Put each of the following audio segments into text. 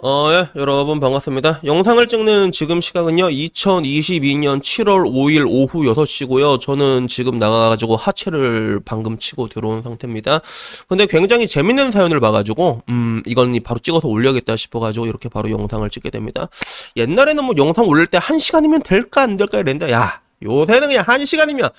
어, 예, 여러분 반갑습니다. 영상을 찍는 지금 시각은요, 2022년 7월 5일 오후 6시고요. 저는 지금 나가가지고 하체를 방금 치고 들어온 상태입니다. 근데 굉장히 재밌는 사연을 봐가지고, 음, 이건 바로 찍어서 올려야겠다 싶어가지고 이렇게 바로 영상을 찍게 됩니다. 옛날에는 뭐 영상 올릴 때 1시간이면 될까 안 될까 이랬는데, 야, 요새는 그냥 1시간이면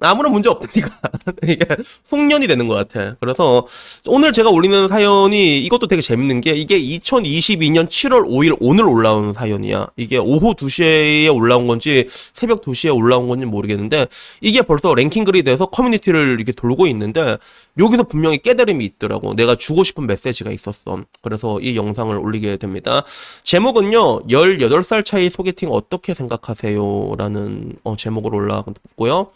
아무런 문제 없다니까. 이게 숙련이 되는 것 같아. 그래서 오늘 제가 올리는 사연이 이것도 되게 재밌는 게 이게 2022년 7월 5일 오늘 올라온 사연이야. 이게 오후 2시에 올라온 건지 새벽 2시에 올라온 건지 모르겠는데 이게 벌써 랭킹 글이 돼서 커뮤니티를 이렇게 돌고 있는데 여기서 분명히 깨달음이 있더라고. 내가 주고 싶은 메시지가 있었어. 그래서 이 영상을 올리게 됩니다. 제목은요. 18살 차이 소개팅 어떻게 생각하세요? 라는 어, 제목으로 올라왔고요.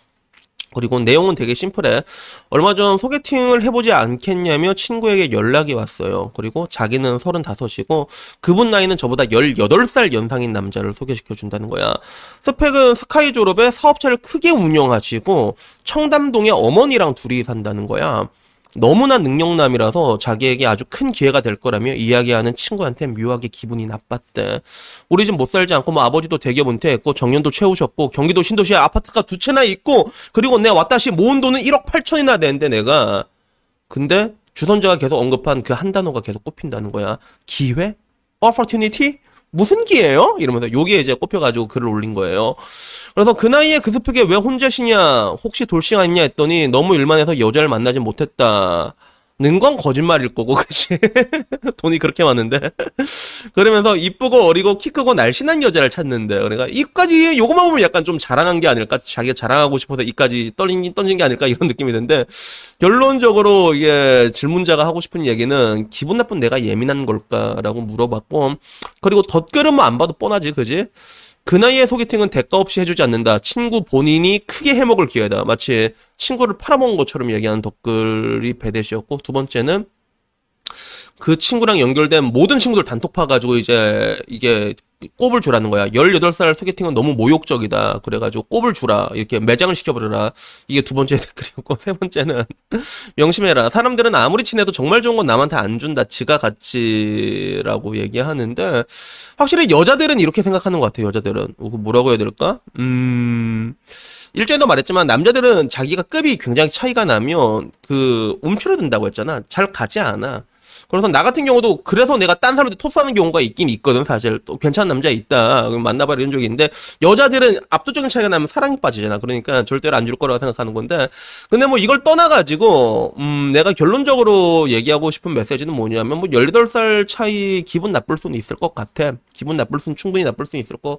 그리고 내용은 되게 심플해. 얼마 전 소개팅을 해보지 않겠냐며 친구에게 연락이 왔어요. 그리고 자기는 35이고 그분 나이는 저보다 18살 연상인 남자를 소개시켜준다는 거야. 스펙은 스카이 졸업에 사업체를 크게 운영하시고 청담동에 어머니랑 둘이 산다는 거야. 너무나 능력남이라서 자기에게 아주 큰 기회가 될 거라며 이야기하는 친구한테 묘하게 기분이 나빴대. 우리 집 못 살지 않고 뭐 아버지도 대기업 은퇴했고 정년도 채우셨고 경기도 신도시에 아파트가 두 채나 있고 그리고 내가 왔다 시 모은 돈은 1억 8천이나 되는데 내가 근데 주선자가 계속 언급한 그 한 단어가 계속 꼽힌다는 거야. 기회? opportunity? 무슨 기회예요? 이러면서 요게 이제 꼽혀가지고 글을 올린 거예요. 그래서 그 나이에 그 스펙에 왜 혼자시냐? 혹시 돌싱 아니냐 했더니 너무 일만 해서 여자를 만나지 못했다. 는건 거짓말일 거고, 그치? 돈이 그렇게 많은데. 그러면서 이쁘고 어리고 키 크고 날씬한 여자를 찾는데, 그러니까 이까지 요것만 보면 약간 좀 자랑한 게 아닐까? 자기가 자랑하고 싶어서 이까지 떨린, 던진 게 아닐까? 이런 느낌이 드는데, 결론적으로 이게 질문자가 하고 싶은 얘기는 기분 나쁜 내가 예민한 걸까라고 물어봤고, 그리고 덧글은 뭐안 봐도 뻔하지, 그지? 그 나이에 소개팅은 대가 없이 해주지 않는다. 친구 본인이 크게 해먹을 기회다. 마치 친구를 팔아먹은 것처럼 얘기하는 덧글이 배대시였고, 두 번째는 그 친구랑 연결된 모든 친구들 단톡 파가지고 이제 이게 꼽을 주라는 거야. 18살 소개팅은 너무 모욕적이다. 그래가지고 꼽을 주라. 이렇게 매장을 시켜버려라. 이게 두 번째 댓글이었고, 세 번째는 명심해라. 사람들은 아무리 친해도 정말 좋은 건 남한테 안 준다. 지가 같지라고 얘기하는데, 확실히 여자들은 이렇게 생각하는 것 같아요. 여자들은. 뭐라고 해야 될까? 음... 일전에도 말했지만 남자들은 자기가 급이 굉장히 차이가 나면 그 움츠러든다고 했잖아. 잘 가지 않아. 그래서 나 같은 경우도 그래서 내가 딴 사람한테 토스하는 경우가 있긴 있거든 사실. 또 괜찮은 남자 있다. 만나봐라 이런 적이 있는데 여자들은 압도적인 차이가 나면 사랑에 빠지잖아. 그러니까 절대로 안 줄 거라고 생각하는 건데. 근데 뭐 이걸 떠나가지고 음 내가 결론적으로 얘기하고 싶은 메시지는 뭐냐면 뭐 18살 차이 기분 나쁠 수는 있을 것 같아. 기분 나쁠 수는 충분히 나쁠 수는 있을 것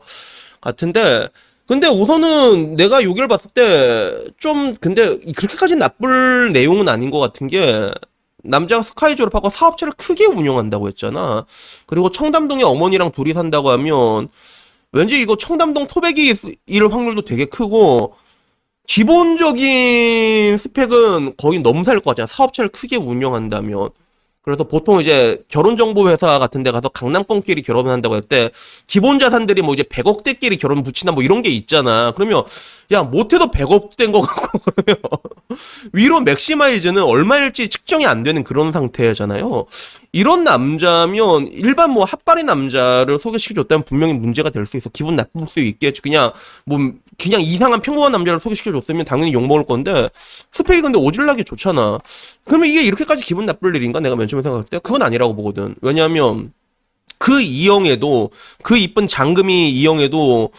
같은데. 근데 우선은 내가 여기를 봤을 때 좀 근데 그렇게까지 나쁠 내용은 아닌 것 같은 게 남자가 스카이 졸업하고 사업체를 크게 운영한다고 했잖아. 그리고 청담동에 어머니랑 둘이 산다고 하면 왠지 이거 청담동 토박이일 확률도 되게 크고 기본적인 스펙은 거의 넘사일 것 같잖아. 사업체를 크게 운영한다면. 그래서 보통 이제 결혼정보회사 같은 데 가서 강남권끼리 결혼을 한다고 할 때 기본 자산들이 뭐 이제 100억대끼리 결혼 붙이나 뭐 이런 게 있잖아. 그러면 야 못해도 100억 된 거 같고 그러면 위로 maximize는 얼마일지 측정이 안 되는 그런 상태잖아요. 이런 남자면 일반 뭐 핫바리 남자를 소개시켜줬다면 분명히 문제가 될 수 있어. 기분 나쁠 수 있겠지. 그냥 뭐 그냥 이상한 평범한 남자를 소개시켜줬으면 당연히 욕먹을 건데 스펙이 근데 오질나게 좋잖아. 그러면 이게 이렇게까지 기분 나쁠 일인가? 내가 맨 처음에 생각할 때 그건 아니라고 보거든. 왜냐하면 그 이영애도 그 이쁜 장금이 이영애도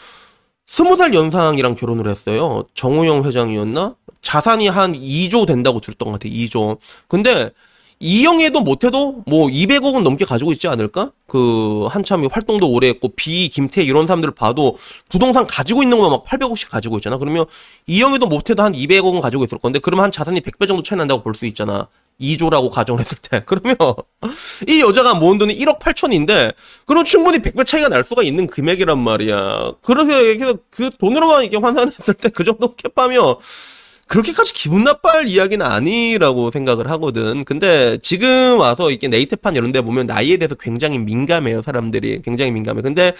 스무 살 연상이랑 결혼을 했어요. 정우영 회장이었나? 자산이 한 2조 된다고 들었던 것 같아. 2조. 근데 이영애도 못해도 뭐 200억은 넘게 가지고 있지 않을까? 그 한참 활동도 오래 했고 비 김태 이런 사람들을 봐도 부동산 가지고 있는 거만 막 800억씩 가지고 있잖아. 그러면 이영애도 못해도 한 200억은 가지고 있을 건데 그러면 한 자산이 100배 정도 차이 난다고 볼 수 있잖아. 2조라고 가정을 했을 때. 그러면 이 여자가 모은 돈이 1억 8천인데 그럼 충분히 100배 차이가 날 수가 있는 금액이란 말이야. 그래서 그 돈으로만 이게 환산했을 때 그 정도 캡하면 그렇게까지 기분 나빠할 이야기는 아니라고 생각을 하거든. 근데 지금 와서 이게 네이트판 이런 데 보면 나이에 대해서 굉장히 민감해요, 사람들이. 굉장히 민감해. 근데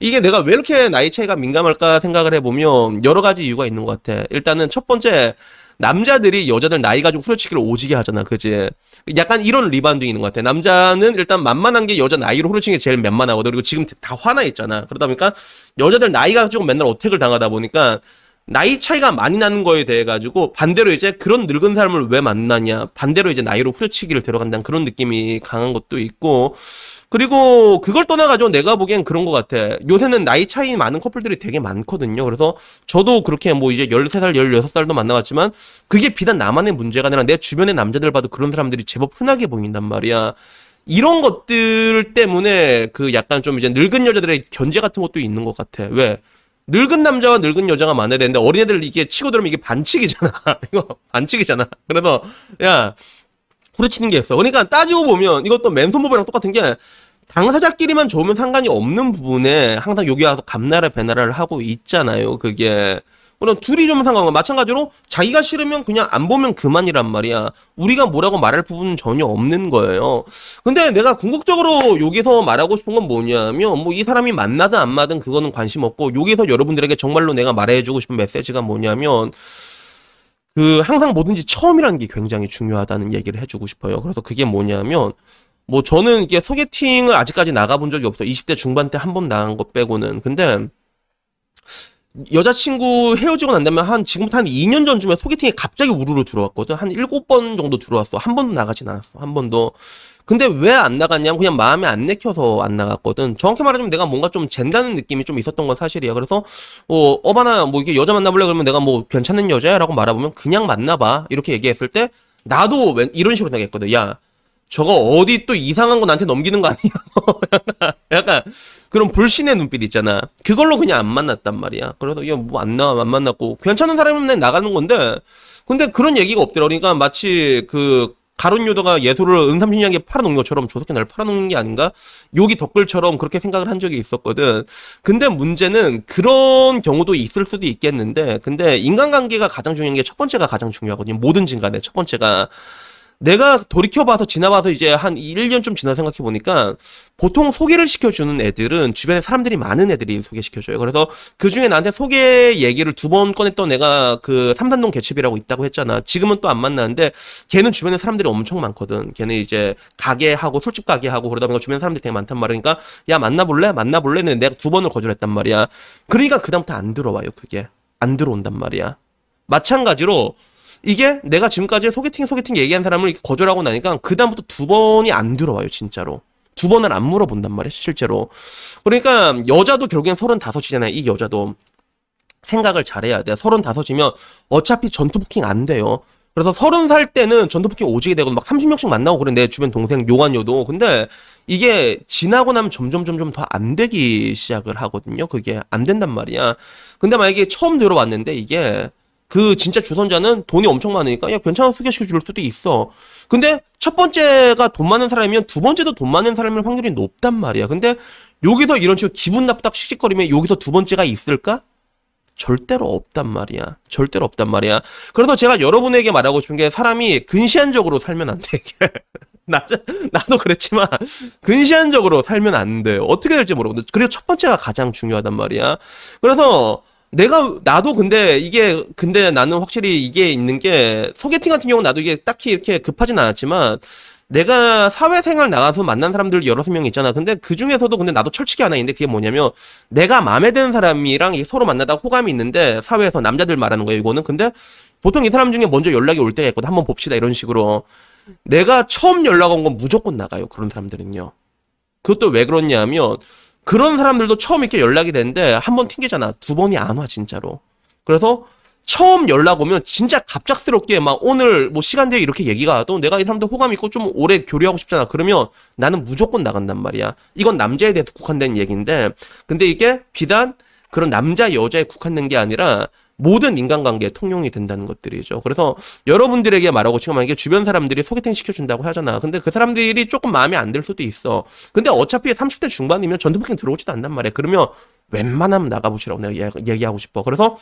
이게 내가 왜 이렇게 나이 차이가 민감할까 생각을 해보면 여러 가지 이유가 있는 것 같아. 일단은 첫 번째, 남자들이 여자들 나이 가지고 후려치기를 오지게 하잖아. 그지? 약간 이런 리반딩이 있는 것 같아. 남자는 일단 만만한 게 여자 나이로 후려치는 게 제일 만만하거든. 그리고 지금 다 화나 있잖아. 그러다 보니까 여자들 나이 가지고 맨날 어택을 당하다 보니까 나이 차이가 많이 나는 거에 대해 가지고 반대로 이제 그런 늙은 사람을 왜 만나냐 반대로 이제 나이로 후려치기를 들어간다는 그런 느낌이 강한 것도 있고 그리고 그걸 떠나가지고 내가 보기엔 그런 것 같아. 요새는 나이 차이 많은 커플들이 되게 많거든요. 그래서 저도 그렇게 뭐 이제 13살 16살도 만나봤지만 그게 비단 나만의 문제가 아니라 내 주변의 남자들 봐도 그런 사람들이 제법 흔하게 보인단 말이야. 이런 것들 때문에 그 약간 좀 이제 늙은 여자들의 견제 같은 것도 있는 것 같아. 왜 늙은 남자와 늙은 여자가 만나야 되는데 어린애들 이게 치고 들으면 이게 반칙이잖아. 이거 반칙이잖아. 그래서 야 후려치는 게 있어. 그러니까 따지고 보면 이것도 맨손 모발이랑 똑같은 게 당사자끼리만 좋으면 상관이 없는 부분에 항상 여기 와서 감나라 배나라를 하고 있잖아요. 그게 그럼 둘이 좀 상관없고 마찬가지로 자기가 싫으면 그냥 안 보면 그만이란 말이야. 우리가 뭐라고 말할 부분은 전혀 없는 거예요. 근데 내가 궁극적으로 여기서 말하고 싶은 건 뭐냐면 뭐 이 사람이 만나든 안 만나든 그거는 관심 없고 여기서 여러분들에게 정말로 내가 말해주고 싶은 메시지가 뭐냐면 그 항상 뭐든지 처음이라는 게 굉장히 중요하다는 얘기를 해주고 싶어요. 그래서 그게 뭐냐면 뭐 저는 이게 소개팅을 아직까지 나가본 적이 없어. 20대 중반 때 한 번 나간 것 빼고는. 근데 여자친구 헤어지고 난 다음에 한 지금부터 한 2년 전쯤에 소개팅이 갑자기 우르르 들어왔거든. 한 7번 정도 들어왔어. 한 번도 나가진 않았어. 한 번도. 근데 왜 안 나갔냐면 그냥 마음에 안 내켜서 안 나갔거든. 정확히 말하자면 내가 뭔가 좀 잰다는 느낌이 좀 있었던 건 사실이야. 그래서 어 어바나 뭐 이게 여자 만나볼래 그러면 내가 뭐 괜찮은 여자야라고 말해보면 그냥 만나봐 이렇게 얘기했을 때 나도 이런 식으로 생각했거든. 야 저거 어디 또 이상한 거 나한테 넘기는 거 아니야? 약간, 약간 그런 불신의 눈빛 있잖아. 그걸로 그냥 안 만났단 말이야. 그래서 이거 뭐안 나와 안 만났고 괜찮은 사람이면 나가는 건데 근데 그런 얘기가 없더라. 그러니까 마치 그 가론 요도가 예술을 은삼신이하게 팔아놓은 것처럼 저 새끼 날 팔아놓는 게 아닌가? 여기 덧글처럼 그렇게 생각을 한 적이 있었거든. 근데 문제는 그런 경우도 있을 수도 있겠는데, 근데 인간관계가 가장 중요한 게 첫 번째가 가장 중요하거든요. 뭐든지 간에 첫 번째가. 내가 돌이켜봐서 지나봐서 이제 한 1년쯤 지나 생각해보니까 보통 소개를 시켜주는 애들은 주변에 사람들이 많은 애들이 소개시켜줘요. 그래서 그 중에 나한테 소개 얘기를 두 번 꺼냈던 내가 그 삼산동 개츠비라고 있다고 했잖아. 지금은 또 안 만나는데 걔는 주변에 사람들이 엄청 많거든. 걔는 이제 가게하고 술집 가게하고 그러다 보니까 주변에 사람들이 되게 많단 말이니까 야 만나볼래? 만나볼래는 내가 두 번을 거절했단 말이야. 그러니까 그다음부터 안 들어와요. 그게. 안 들어온단 말이야. 마찬가지로 이게 내가 지금까지 소개팅 소개팅 얘기한 사람을 거절하고 나니까 그 다음부터 두 번이 안 들어와요 진짜로. 두 번을 안 물어본단 말이야 실제로. 그러니까 여자도 결국엔 서른다섯이잖아요 이 여자도. 생각을 잘해야 돼 서른다섯이면 어차피 전투 부킹 안 돼요. 그래서 서른 살 때는 전투 부킹 오지게 되고 막 30명씩 만나고 그래 내 주변 동생 요한요도. 근데 이게 지나고 나면 점점 점점 더 안 되기 시작을 하거든요. 그게 안 된단 말이야. 근데 만약에 처음 들어왔는데 이게 그 진짜 주선자는 돈이 엄청 많으니까 야 괜찮아 소개시켜 줄 수도 있어. 근데 첫 번째가 돈 많은 사람이면 두 번째도 돈 많은 사람일 확률이 높단 말이야. 근데 여기서 이런 식으로 기분 나쁘다 씩씩거리면 여기서 두 번째가 있을까? 절대로 없단 말이야. 절대로 없단 말이야. 그래서 제가 여러분에게 말하고 싶은 게 사람이 근시안적으로 살면 안 돼. 나, 나도 그랬지만, 근시안적으로 살면 안 돼. 어떻게 될지 모르거든. 그리고 첫 번째가 가장 중요하단 말이야. 그래서 내가 나도 근데 이게 근데 나는 확실히 이게 있는 게 소개팅 같은 경우는 나도 이게 딱히 이렇게 급하진 않았지만 내가 사회생활 나가서 만난 사람들 여러 명 있잖아. 근데 그 중에서도 근데 나도 철칙이 하나 있는데 그게 뭐냐면 내가 마음에 드는 사람이랑 서로 만나다 호감이 있는데 사회에서 남자들 말하는 거예요. 이거는 근데 보통 이 사람 중에 먼저 연락이 올 때가 있거든. 한번 봅시다 이런 식으로 내가 처음 연락 온 건 무조건 나가요. 그런 사람들은요. 그것도 왜 그렇냐면 그런 사람들도 처음 이렇게 연락이 되는데 한 번 튕기잖아. 두 번이 안 와, 진짜로. 그래서 처음 연락 오면 진짜 갑작스럽게 막 오늘 뭐 시간대에 이렇게 얘기가 와도 내가 이 사람들 호감 있고 좀 오래 교류하고 싶잖아. 그러면 나는 무조건 나간단 말이야. 이건 남자에 대해서 국한된 얘기인데 근데 이게 비단 그런 남자 여자에 국한된 게 아니라 모든 인간관계에 통용이 된다는 것들이죠. 그래서 여러분들에게 말하고 지금 만약에 주변 사람들이 소개팅 시켜준다고 하잖아. 근데 그 사람들이 조금 마음에 안 들 수도 있어. 근데 어차피 30대 중반이면 전투 부킹 들어오지도 않단 말이야. 그러면 웬만하면 나가보시라고 내가 얘기하고 싶어. 그래서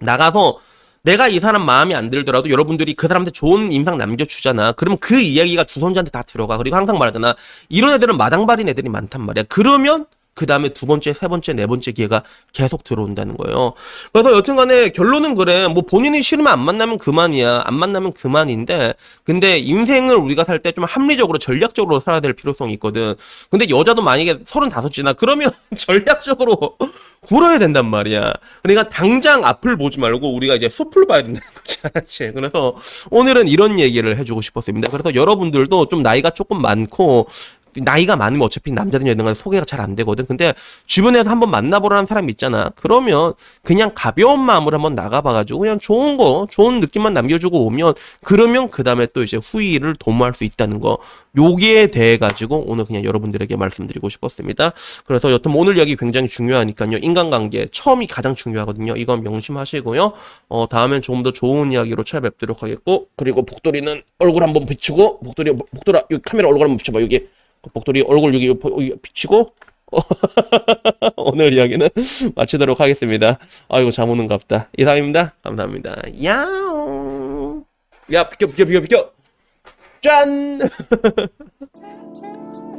나가서 내가 이 사람 마음에 안 들더라도 여러분들이 그 사람한테 좋은 인상 남겨주잖아. 그러면 그 이야기가 주선자한테 다 들어가. 그리고 항상 말하잖아. 이런 애들은 마당발인 애들이 많단 말이야. 그러면 그 다음에 두 번째, 세 번째, 네 번째 기회가 계속 들어온다는 거예요. 그래서 여튼간에 결론은 그래. 뭐 본인이 싫으면 안 만나면 그만이야. 안 만나면 그만인데, 근데 인생을 우리가 살 때 좀 합리적으로 전략적으로 살아야 될 필요성이 있거든. 근데 여자도 만약에 서른다섯이나 그러면 전략적으로 굴어야 된단 말이야. 그러니까 당장 앞을 보지 말고 우리가 이제 숲을 봐야 된다는 거지, 알았지? 그래서 오늘은 이런 얘기를 해주고 싶었습니다. 그래서 여러분들도 좀 나이가 조금 많고 나이가 많으면 어차피 남자든 여자든 소개가 잘 안 되거든. 근데 주변에서 한번 만나보라는 사람 있잖아. 그러면 그냥 가벼운 마음으로 한번 나가봐가지고 그냥 좋은 거, 좋은 느낌만 남겨주고 오면 그러면 그 다음에 또 이제 후위를 도모할 수 있다는 거. 요기에 대해 가지고 오늘 그냥 여러분들에게 말씀드리고 싶었습니다. 그래서 여튼 오늘 이야기 굉장히 중요하니까요. 인간관계 처음이 가장 중요하거든요. 이건 명심하시고요. 어 다음엔 조금 더 좋은 이야기로 찾아뵙도록 하겠고 그리고 복돌이는 얼굴 한번 비추고 복돌이 복돌아 여기 카메라 얼굴 한번 비춰봐 여기. 복돌이 얼굴 여기, 여기 비치고 오늘 이야기는 마치도록 하겠습니다. 아이고 잠 오는 갑다. 이상입니다. 감사합니다. 야옹. 야 비켜 비켜 비켜 비켜. 짠.